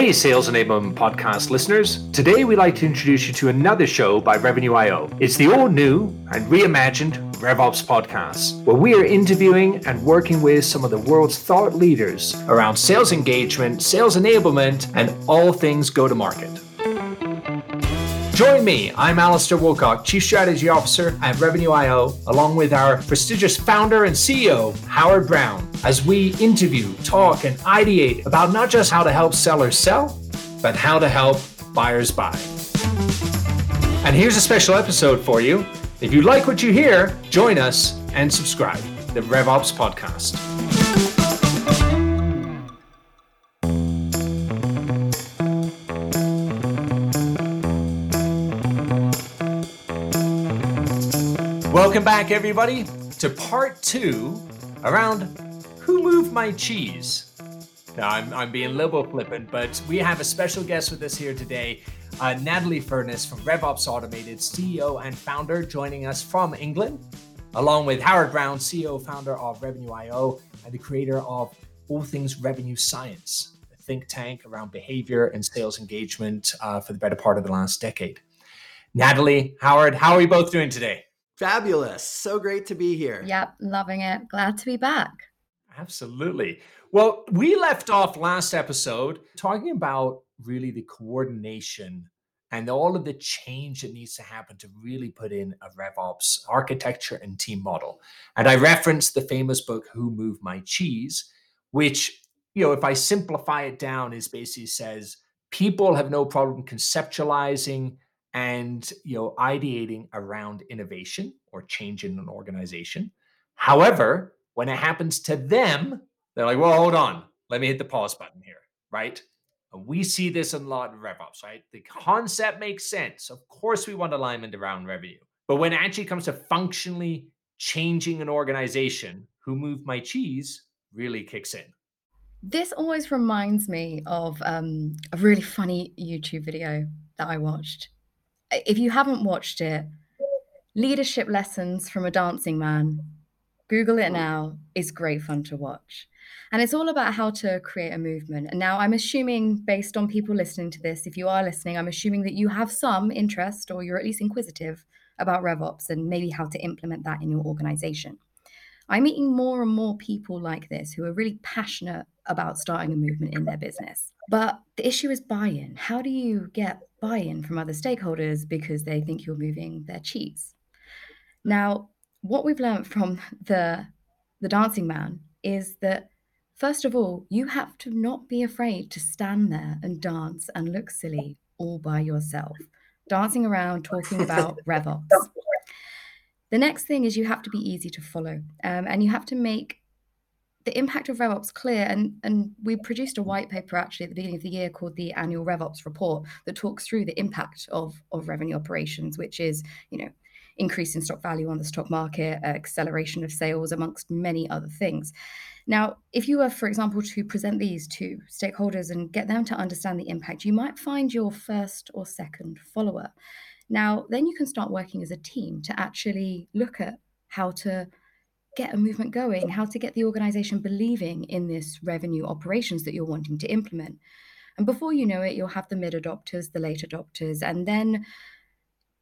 Hey, Sales Enablement Podcast listeners. Today, we'd like to introduce you to another show by Revenue.io. It's the all new and reimagined RevOps podcast, where we are interviewing and working with some of the world's thought leaders around sales engagement, sales enablement, and all things go to market. Join me. I'm Alistair Wilcock, Chief Strategy Officer at Revenue.io, along with our prestigious founder and CEO, Howard Brown, as we interview, talk, and ideate about not just how to help sellers sell, but how to help buyers buy. And here's a special episode for you. If you like what you hear, join us and subscribe. The RevOps Podcast. Welcome back, everybody, to part two around Who Moved My Cheese? Now, I'm, I'm being a flippant, but we have a special guest with us here today, uh, Natalie Furness from RevOps Automated, CEO and founder, joining us from England, along with Howard Brown, CEO, founder of Revenue.io, and the creator of All Things Revenue Science, a think tank around behavior and sales engagement uh, for the better part of the last decade. Natalie, Howard, how are you both doing today? Fabulous. So great to be here. Yep, loving it. Glad to be back. Absolutely. Well, we left off last episode talking about really the coordination and all of the change that needs to happen to really put in a RevOps architecture and team model. And I referenced the famous book, Who Moved My Cheese, which, you know, if I simplify it down, is basically says people have no problem conceptualizing and you know ideating around innovation or change in an organization. However when it happens to them they're like well hold on. Let me hit the pause button here right? And we see this in a lot of revops right? The concept makes sense. Of course we want alignment around revenue. But when it actually comes to functionally changing an organization who moved my cheese really kicks in. This always reminds me of um, a really funny youtube video that i watched if you haven't watched it, Leadership Lessons from a Dancing Man, Google it now, is great fun to watch. And it's all about how to create a movement. And now I'm assuming, based on people listening to this, if you are listening, I'm assuming that you have some interest or you're at least inquisitive about RevOps and maybe how to implement that in your organization. I'm meeting more and more people like this who are really passionate about starting a movement in their business. But the issue is buy in. How do you get buy in from other stakeholders because they think you're moving their cheese? Now, what we've learned from the, the dancing man is that First of all, you have to not be afraid to stand there and dance and look silly all by yourself, dancing around, talking about RevOps. The next thing is you have to be easy to follow um, and you have to make the impact of RevOps clear. And, and we produced a white paper actually at the beginning of the year called the annual RevOps report that talks through the impact of, of revenue operations, which is, you know, increase in stock value on the stock market, uh, acceleration of sales, amongst many other things. Now, if you were, for example, to present these to stakeholders and get them to understand the impact, you might find your first or second follower. Now, then you can start working as a team to actually look at how to get a movement going, how to get the organization believing in this revenue operations that you're wanting to implement. And before you know it, you'll have the mid adopters, the late adopters, and then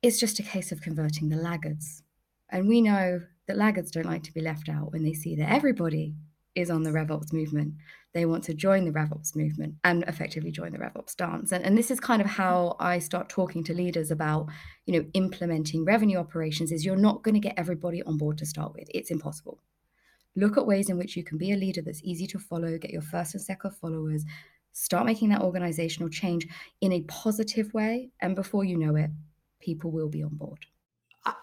it's just a case of converting the laggards. And we know that laggards don't like to be left out when they see that everybody is on the RevOps movement. They want to join the RevOps movement and effectively join the RevOps dance. And, and this is kind of how I start talking to leaders about, you know, implementing revenue operations is you're not going to get everybody on board to start with. It's impossible. Look at ways in which you can be a leader that's easy to follow, get your first and second followers, start making that organizational change in a positive way. And before you know it, people will be on board.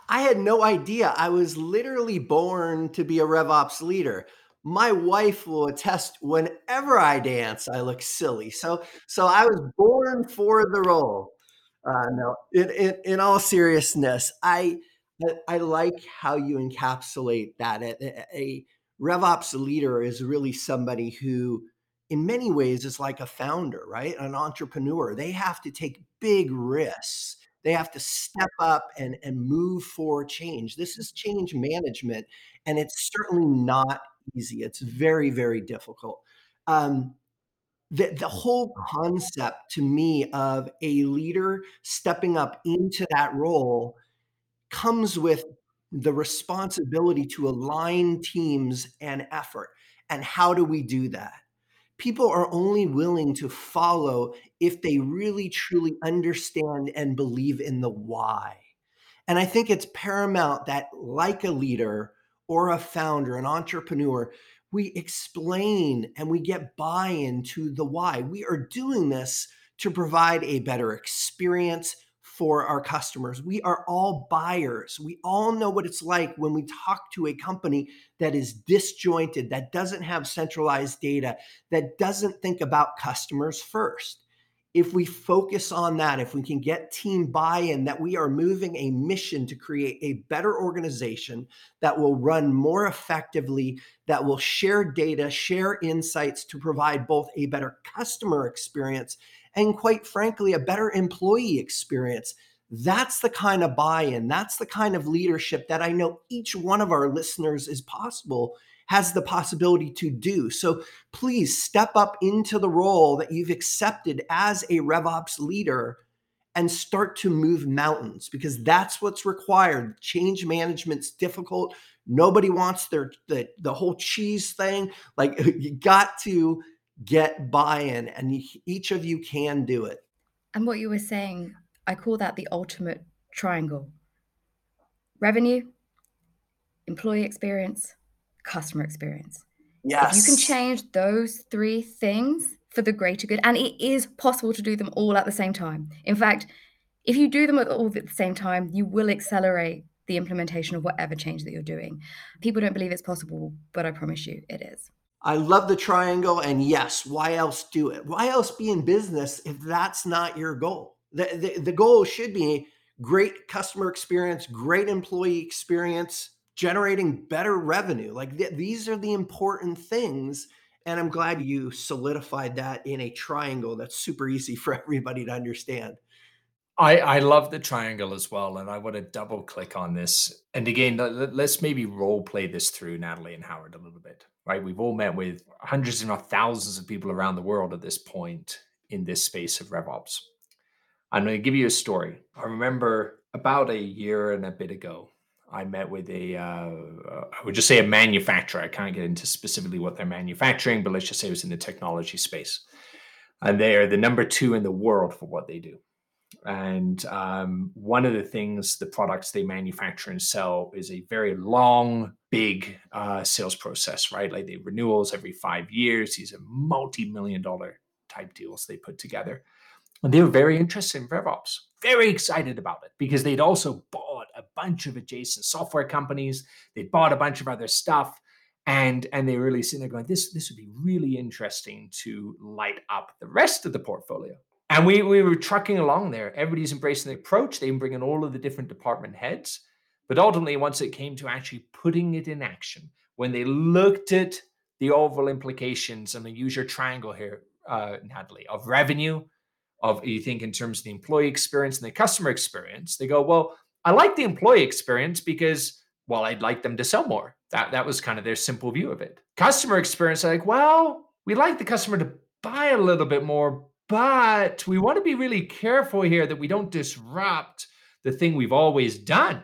I had no idea. I was literally born to be a RevOps leader my wife will attest whenever I dance, I look silly. So, so I was born for the role. Uh, no, in, in, in all seriousness, I, I like how you encapsulate that. A, a RevOps leader is really somebody who, in many ways, is like a founder, right? An entrepreneur. They have to take big risks. They have to step up and, and move for change. This is change management, and it's certainly not easy. It's very, very difficult. Um, the, the whole concept to me of a leader stepping up into that role comes with the responsibility to align teams and effort. And how do we do that? People are only willing to follow if they really truly understand and believe in the why. And I think it's paramount that, like a leader or a founder, an entrepreneur, we explain and we get buy in to the why. We are doing this to provide a better experience for our customers. We are all buyers. We all know what it's like when we talk to a company that is disjointed, that doesn't have centralized data, that doesn't think about customers first if we focus on that, if we can get team buy in, that we are moving a mission to create a better organization that will run more effectively, that will share data, share insights to provide both a better customer experience and, quite frankly, a better employee experience. That's the kind of buy in, that's the kind of leadership that I know each one of our listeners is possible has the possibility to do. So please step up into the role that you've accepted as a RevOps leader and start to move mountains because that's what's required. Change management's difficult. Nobody wants their the, the whole cheese thing. Like you got to get buy-in and each of you can do it. And what you were saying, I call that the ultimate triangle. Revenue, employee experience, customer experience. Yes. If you can change those three things for the greater good, and it is possible to do them all at the same time. In fact, if you do them all at the same time, you will accelerate the implementation of whatever change that you're doing. People don't believe it's possible, but I promise you it is. I love the triangle. And yes, why else do it? Why else be in business if that's not your goal? The, the, the goal should be great customer experience, great employee experience, generating better revenue. Like th- these are the important things. And I'm glad you solidified that in a triangle that's super easy for everybody to understand. I, I love the triangle as well. And I want to double click on this. And again, let's maybe role play this through Natalie and Howard a little bit, right? We've all met with hundreds, if not thousands of people around the world at this point in this space of RevOps. I'm going to give you a story. I remember about a year and a bit ago, I met with a, uh, I would just say a manufacturer. I can't get into specifically what they're manufacturing, but let's just say it was in the technology space. And they are the number two in the world for what they do. And um, one of the things, the products they manufacture and sell is a very long, big uh, sales process, right? Like the renewals every five years. These are multi million dollar type deals they put together. And they were very interested in RevOps, very excited about it because they'd also bought a bunch of adjacent software companies. They'd bought a bunch of other stuff. And, and they really sitting there going, this, this would be really interesting to light up the rest of the portfolio. And we, we were trucking along there. Everybody's embracing the approach. They bring in all of the different department heads. But ultimately, once it came to actually putting it in action, when they looked at the overall implications, and I use your triangle here, uh, Natalie, of revenue, of you think in terms of the employee experience and the customer experience, they go, well, I like the employee experience because, well, I'd like them to sell more. That that was kind of their simple view of it. Customer experience, like, well, we like the customer to buy a little bit more, but we want to be really careful here that we don't disrupt the thing we've always done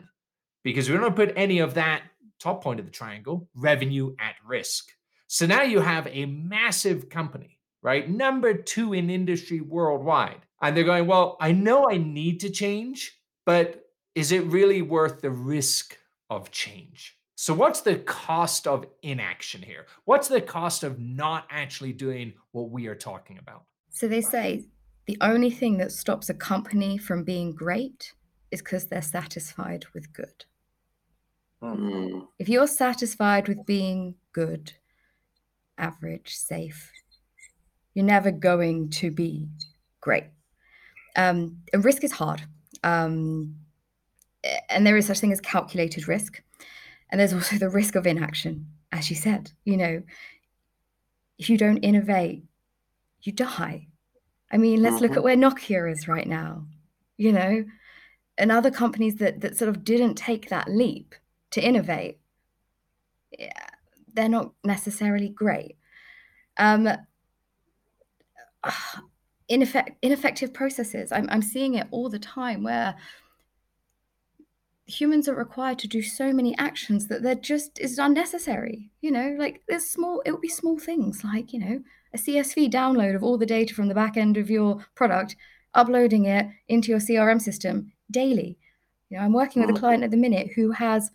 because we don't put any of that top point of the triangle revenue at risk. So now you have a massive company right? Number two in industry worldwide. And they're going, well, I know I need to change, but is it really worth the risk of change? So, what's the cost of inaction here? What's the cost of not actually doing what we are talking about? So, they say the only thing that stops a company from being great is because they're satisfied with good. Mm. If you're satisfied with being good, average, safe, you're never going to be great. Um, and risk is hard. Um, and there is such thing as calculated risk. And there's also the risk of inaction, as you said. You know, if you don't innovate, you die. I mean, let's look at mm-hmm. where Nokia is right now, you know, and other companies that that sort of didn't take that leap to innovate. Yeah, they're not necessarily great. Um, ineffect- ineffective processes. I'm, I'm seeing it all the time where humans are required to do so many actions that they're just is unnecessary. You know, like there's small, it would be small things like, you know, a CSV download of all the data from the back end of your product, uploading it into your CRM system daily. You know, I'm working with a mm. client at the minute who has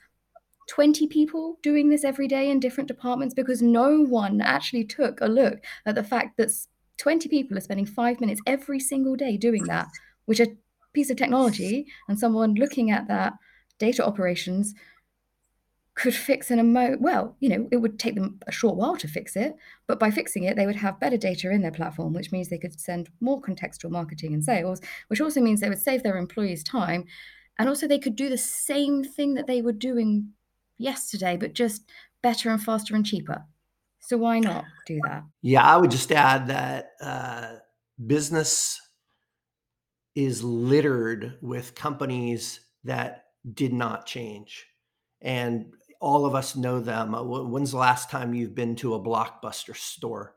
20 people doing this every day in different departments because no one actually took a look at the fact that 20 people are spending five minutes every single day doing that, which a piece of technology and someone looking at that data operations could fix in a mo well you know it would take them a short while to fix it but by fixing it they would have better data in their platform which means they could send more contextual marketing and sales which also means they would save their employees time. And also they could do the same thing that they were doing yesterday but just better and faster and cheaper. So why not do that? Yeah i would just add that uh, business is littered with companies that did not change. And all of us know them. Uh, when's the last time you've been to a blockbuster store?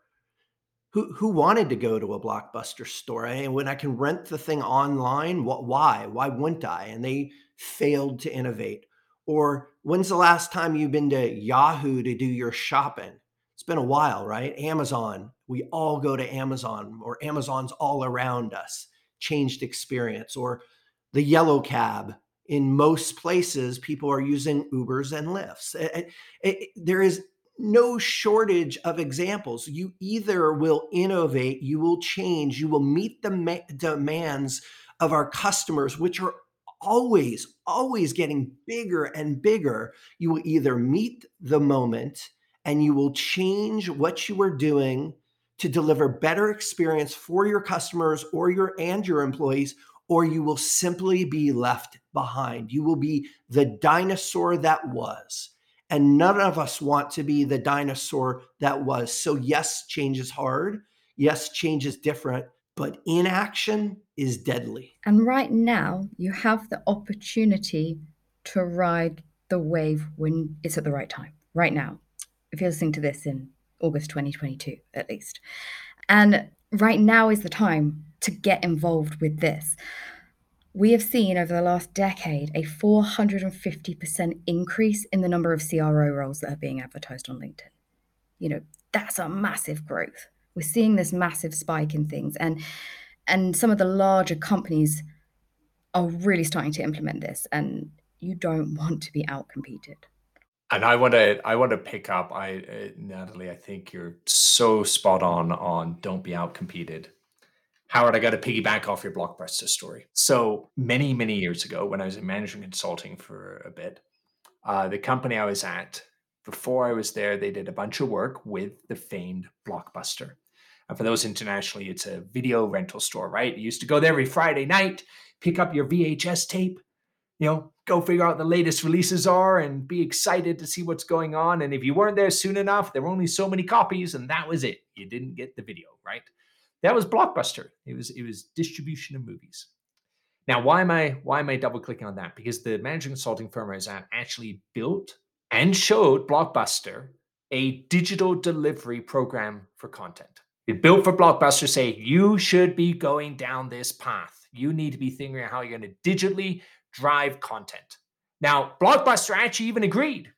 Who, who wanted to go to a blockbuster store? And when I can rent the thing online, what, why? Why wouldn't I? And they failed to innovate. Or when's the last time you've been to Yahoo to do your shopping? It's been a while, right? Amazon, we all go to Amazon, or Amazon's all around us, changed experience. Or the yellow cab, in most places, people are using Ubers and Lyfts. It, it, there is no shortage of examples. You either will innovate, you will change, you will meet the ma- demands of our customers, which are always, always getting bigger and bigger. You will either meet the moment and you will change what you are doing to deliver better experience for your customers or your and your employees or you will simply be left behind. You will be the dinosaur that was. And none of us want to be the dinosaur that was. So, yes, change is hard. Yes, change is different, but inaction is deadly. And right now, you have the opportunity to ride the wave when it's at the right time, right now. If you're listening to this in August 2022, at least. And right now is the time to get involved with this. We have seen over the last decade a 450% increase in the number of CRO roles that are being advertised on LinkedIn. You know, that's a massive growth. We're seeing this massive spike in things and and some of the larger companies are really starting to implement this and you don't want to be outcompeted. And I want to I want to pick up I uh, Natalie I think you're so spot on on don't be outcompeted Howard, I got to piggyback off your blockbuster story. So many, many years ago, when I was in management consulting for a bit, uh, the company I was at, before I was there, they did a bunch of work with the famed Blockbuster. And for those internationally, it's a video rental store, right? You used to go there every Friday night, pick up your VHS tape, you know, go figure out the latest releases are and be excited to see what's going on. And if you weren't there soon enough, there were only so many copies, and that was it. You didn't get the video, right? That was Blockbuster. It was it was distribution of movies. Now, why am I why am I double clicking on that? Because the management consulting firm I was at actually built and showed Blockbuster a digital delivery program for content. It built for Blockbuster, say you should be going down this path. You need to be thinking how you're going to digitally drive content. Now, Blockbuster actually even agreed.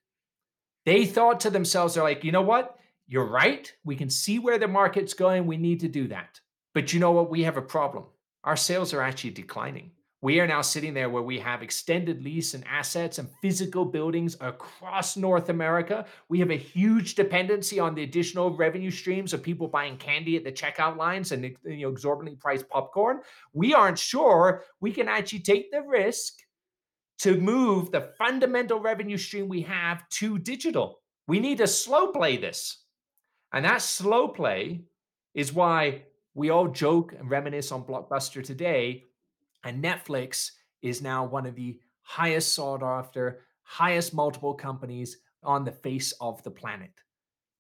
They thought to themselves, they're like, you know what? You're right. We can see where the market's going. We need to do that. But you know what? We have a problem. Our sales are actually declining. We are now sitting there where we have extended lease and assets and physical buildings across North America. We have a huge dependency on the additional revenue streams of people buying candy at the checkout lines and you know exorbitantly priced popcorn. We aren't sure we can actually take the risk to move the fundamental revenue stream we have to digital. We need to slow play this. And that slow play is why we all joke and reminisce on Blockbuster today. And Netflix is now one of the highest sought after, highest multiple companies on the face of the planet.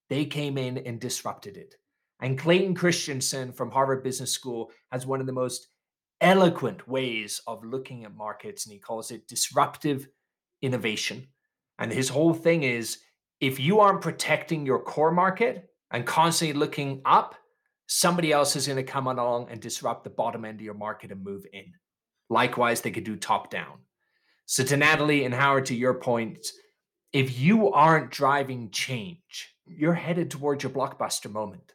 They came in and disrupted it. And Clayton Christensen from Harvard Business School has one of the most eloquent ways of looking at markets, and he calls it disruptive innovation. And his whole thing is if you aren't protecting your core market, and constantly looking up, somebody else is going to come along and disrupt the bottom end of your market and move in. Likewise, they could do top down. So, to Natalie and Howard, to your point, if you aren't driving change, you're headed towards your blockbuster moment.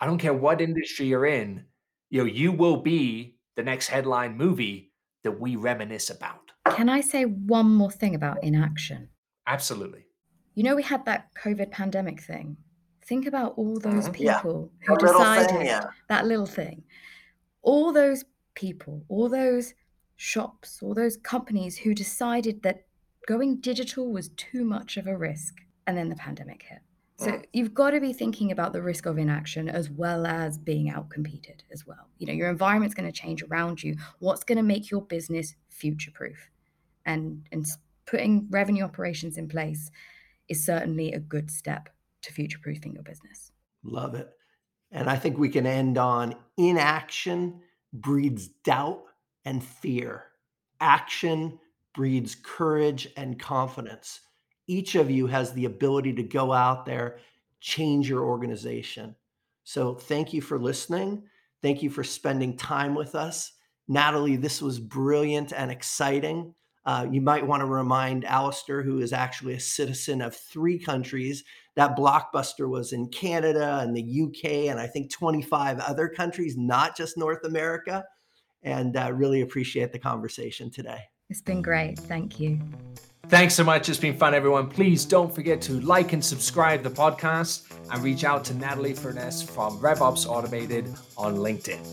I don't care what industry you're in, you know, you will be the next headline movie that we reminisce about. Can I say one more thing about inaction? Absolutely. You know, we had that COVID pandemic thing. Think about all those Mhm. Yeah. people who That little decided thing, yeah. that little thing. All those people, all those shops, all those companies who decided that going digital was too much of a risk. And then the pandemic hit. So Mm. you've got to be thinking about the risk of inaction as well as being outcompeted as well. You know, your environment's going to change around you. What's going to make your business future proof? And and putting revenue operations in place is certainly a good step to future proofing your business. Love it. And I think we can end on inaction breeds doubt and fear. Action breeds courage and confidence. Each of you has the ability to go out there, change your organization. So thank you for listening. Thank you for spending time with us. Natalie, this was brilliant and exciting. Uh, you might want to remind Alistair, who is actually a citizen of three countries, that Blockbuster was in Canada and the UK and I think 25 other countries, not just North America. And uh, really appreciate the conversation today. It's been great. Thank you. Thanks so much. It's been fun, everyone. Please don't forget to like and subscribe the podcast and reach out to Natalie Furness from RevOps Automated on LinkedIn.